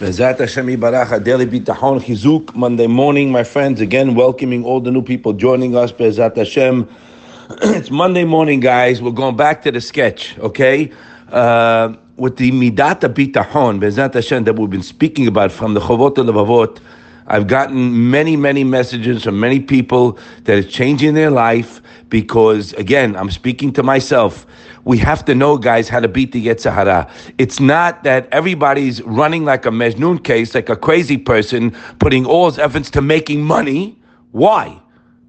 Bezat Hashem Yibarach, Daily Bitachon Chizuk, Monday morning, my friends. Again, welcoming all the new people joining us. Bezat Hashem. it's Monday morning, guys. We're going back to the sketch, okay? Uh, with the Midata Bitachon, Bezat Hashem, that we've been speaking about from the Chovot Levavot. I've gotten many, many messages from many people that it's changing their life because, again, I'm speaking to myself. We have to know, guys, how to beat the Yetzer Hara. It's not that everybody's running like a Mejnun case, like a crazy person, putting all his efforts to making money. Why?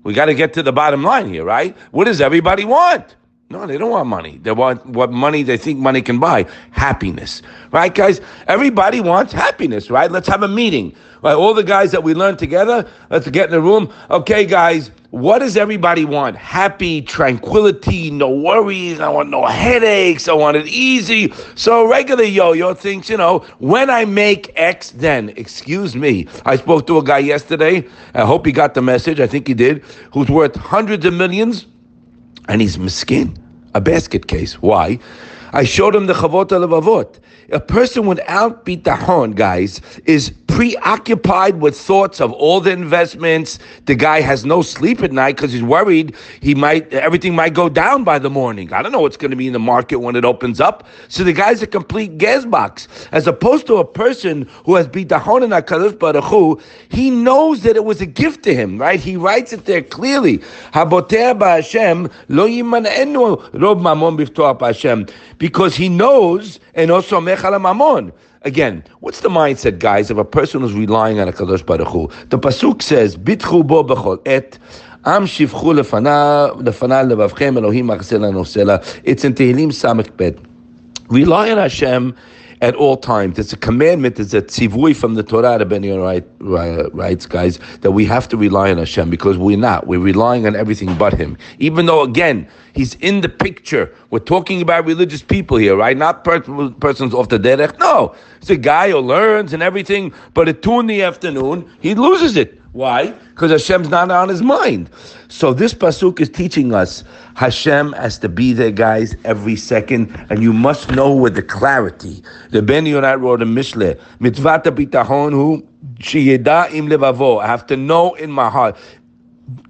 We got to get to the bottom line here, right? What does everybody want? No, they don't want money. They want what money they think money can buy. Happiness. Right, guys? Everybody wants happiness, right? Let's have a meeting. Right? All the guys that we learn together, let's get in the room. Okay, guys, what does everybody want? Happy, tranquility, no worries. I want no headaches. I want it easy. So regular yo-yo thinks, you know, when I make X, then, excuse me. I spoke to a guy yesterday. I hope he got the message. I think he did. Who's worth hundreds of millions and he's miskin, a basket case. Why? I showed him the Chovot Levavot. A person without bitachon, guys, is preoccupied with thoughts of all the investments. The guy has no sleep at night because he's worried he might everything might go down by the morning. I don't know what's going to be in the market when it opens up. So the guy's a complete gas box, as opposed to a person who has bitachon in Hakadosh Baruch. He knows that it was a gift to him, right? He writes it there clearly. Lo rob mamon because he knows and also mechal mamon. Again, what's the mindset, guys, of a person who's relying on a Kadosh Baruch Hu? The pasuk says, "Bitchu bo b'chol et." Am shivchu lefana lefana levavchem Elohim achsela nosela. It's in Tehillim Samech Bet. Rely on Hashem at all times. It's a commandment. It's a tzivui from the Torah. The Ben writes, guys, that we have to rely on Hashem because we're not. We're relying on everything but Him. Even though, again, He's in the picture. We're talking about religious people here, right? Not per- persons off the derech. No, it's a guy who learns and everything. But at two in the afternoon, he loses it. Why? Because Hashem's not on his mind. So this pasuk is teaching us Hashem has to be there, guys, every second, and you must know with the clarity. The Ben Yonat wrote a Mishle, mitzvata bitachon hu sheyeda im levavo. I have to know in my heart.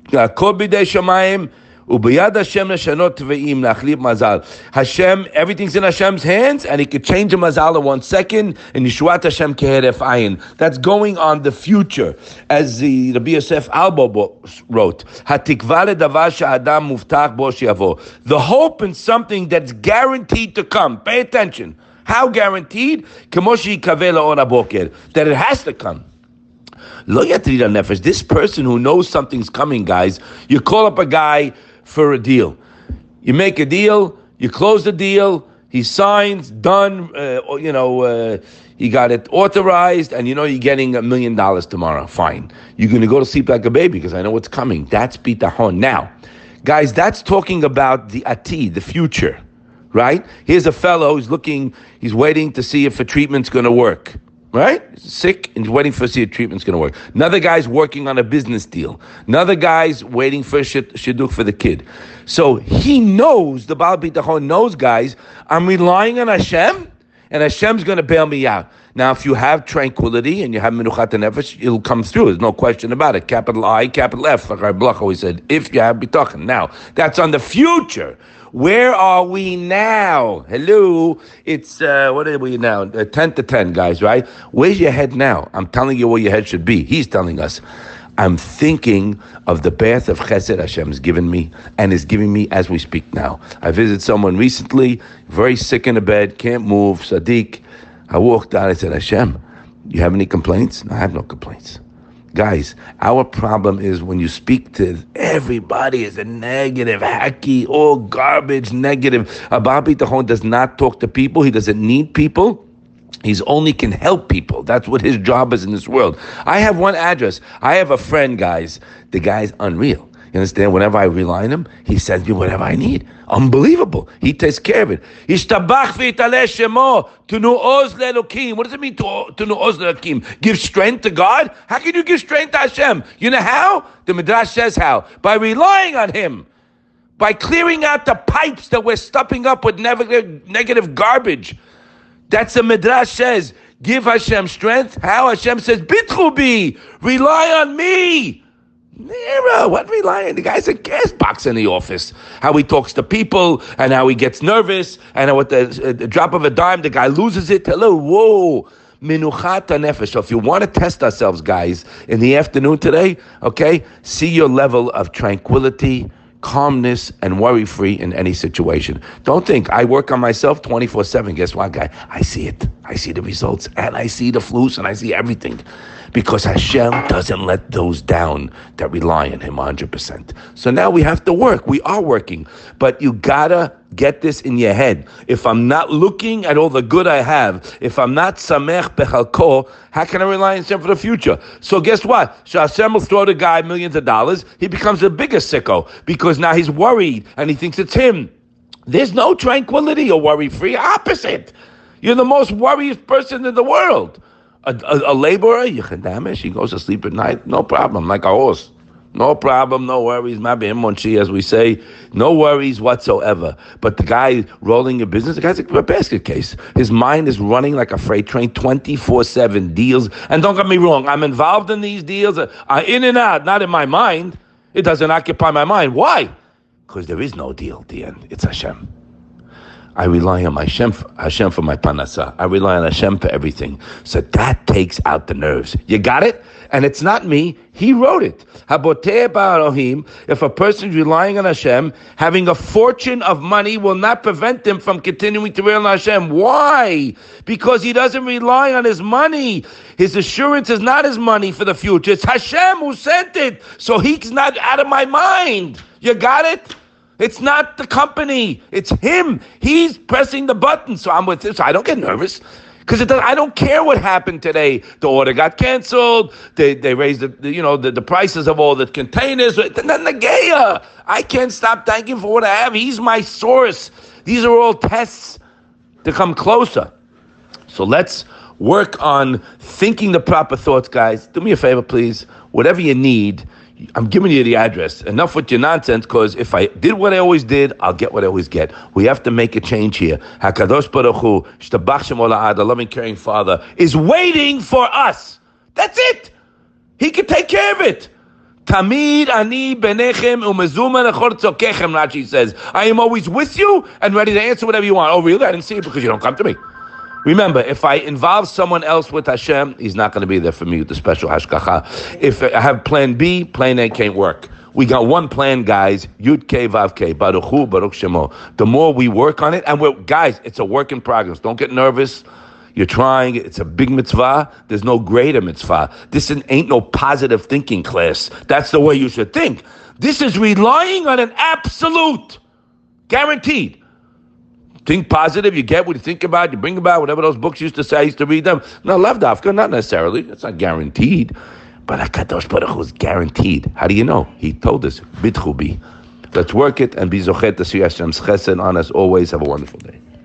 Kol bidei shamayim Ubiyad Hashem Nashanot Tveim Nachlib Mazal. Hashem, everything's in Hashem's hands, and He could change a mazal in one second. And Yeshuat Hashem Keheref Ayin. That's going on the future, as the Rabbi Yosef Albo wrote. Hatikva ledavar she'adam muftach bo shiavo. The hope in something that's guaranteed to come. Pay attention. How guaranteed? Kemoshi kavele onaboker that it has to come. Lo nefesh. This person who knows something's coming, guys. You call up a guy for a deal. You make a deal, you close the deal, he signs, done, uh, you know, uh, he got it authorized, and you know you're getting a million dollars tomorrow. Fine. You're going to go to sleep like a baby because I know what's coming. That's bitachon. Now, guys, that's talking about the ati, the future, right? Here's a fellow who's looking, he's waiting to see if a treatment's going to work right? Sick and waiting for see if treatment's going to work. Another guy's working on a business deal. Another guy's waiting for shidduch for the kid. So he knows, the Baal Bitachon knows, guys, I'm relying on Hashem, and Hashem's going to bail me out. Now, if you have tranquility and you have minuchat nefesh, it'll come through. There's no question about it. Capital I, capital F, like our Blach always said, if you have bitachon. Now, that's on the future. Where are we now? Hello, it's uh, what are we now? Uh, ten to ten, guys. Right? Where's your head now? I'm telling you where your head should be. He's telling us. I'm thinking of the bath of chesed Hashem's given me and is giving me as we speak now. I visited someone recently, very sick in a bed, can't move, Sadiq. I walked out, I said, Hashem, you have any complaints? No, I have no complaints. Guys, our problem is when you speak to everybody is a negative, hacky, all garbage, negative. Abba Bitachon does not talk to people. He doesn't need people. He's only can help people. That's what his job is in this world. I have one address. I have a friend, guys. The guy's unreal. You understand? Whenever I rely on him, he sends me whatever I need. Unbelievable. He takes care of it. What does it mean to, to le'lokim? Give strength to God? How can you give strength to Hashem? You know how? The Midrash says how. By relying on Him. By clearing out the pipes that we're stuffing up with negative garbage. That's the Midrash says. give Hashem strength. How Hashem says, Bitchubi, rely on me. Nero, what relying? The guy's a gas box in the office. How he talks to people and how he gets nervous and how the, uh, the drop of a dime the guy loses it. Hello, whoa. Minuchat nefesh. So if you want to test ourselves, guys, in the afternoon today, okay, see your level of tranquility, calmness, and worry free in any situation. Don't think I work on myself 24 7. Guess what, guy? I see it. I see the results and I see the flus and I see everything because Hashem doesn't let those down that rely on Him 100%. So now we have to work. We are working, but you gotta get this in your head. If I'm not looking at all the good I have, if I'm not samech bechalko, how can I rely on Hashem for the future? So guess what? So Hashem will throw the guy millions of dollars. He becomes the biggest sicko because now he's worried and he thinks it's him. There's no tranquility or worry free. Opposite. You're the most worried person in the world. A, a, a laborer, Yechadamish, he goes to sleep at night, no problem, like a horse. No problem, no worries. Monchi, as we say, no worries whatsoever. But the guy rolling a business, the guy's like a basket case. His mind is running like a freight train, twenty four seven deals. And don't get me wrong, I'm involved in these deals, uh, in and out, not in my mind. It doesn't occupy my mind. Why? Because there is no deal at the end. It's Hashem. I rely on my Hashem, Hashem for my parnasa. I rely on Hashem for everything. So that takes out the nerves. You got it? And it's not me. He wrote it. If a person is relying on Hashem, having a fortune of money will not prevent him from continuing to rely on Hashem. Why? Because he doesn't rely on his money. His assurance is not his money for the future. It's Hashem who sent it. So he's not out of my mind. You got it? It's not the company. It's him. He's pressing the button. So I'm with this. So I don't get nervous. Because it. I don't care what happened today. The order got canceled. They, they raised the, you know the, the prices of all the containers. Gayer. I can't stop thanking for what I have. He's my source. These are all tests to come closer. So let's work on thinking the proper thoughts, guys. Do me a favor, please. Whatever you need I'm giving you the address. Enough with your nonsense, because if I did what I always did, I'll get what I always get. We have to make a change here. Hakadosh Baruch Hu, the loving, caring Father, is waiting for us. That's it. He can take care of it. Tamid ani benechem umezuma tzokechem. Rashi says, I am always with you and ready to answer whatever you want. Oh, really? I didn't see it because you don't come to me. Remember, if I involve someone else with Hashem, he's not going to be there for me with the special hashgacha. If I have plan B, plan A can't work. We got one plan, guys. Yud K Vav K. Baruch Hu, Baruch Shemo. The more we work on it, and we're, guys, it's a work in progress. Don't get nervous. You're trying. It's a big mitzvah. There's no greater mitzvah. This ain't no positive thinking class. That's the way you should think. This is relying on an absolute, guaranteed. Think positive. You get what you think about. You bring about whatever those books used to say. I used to read them. No, love dafka, not necessarily. It's not guaranteed. But Hakadosh Baruch Hu is guaranteed. How do you know? He told us, bitchubi. Let's work it and be zochet to see Hashem's chesed on us always. Have a wonderful day.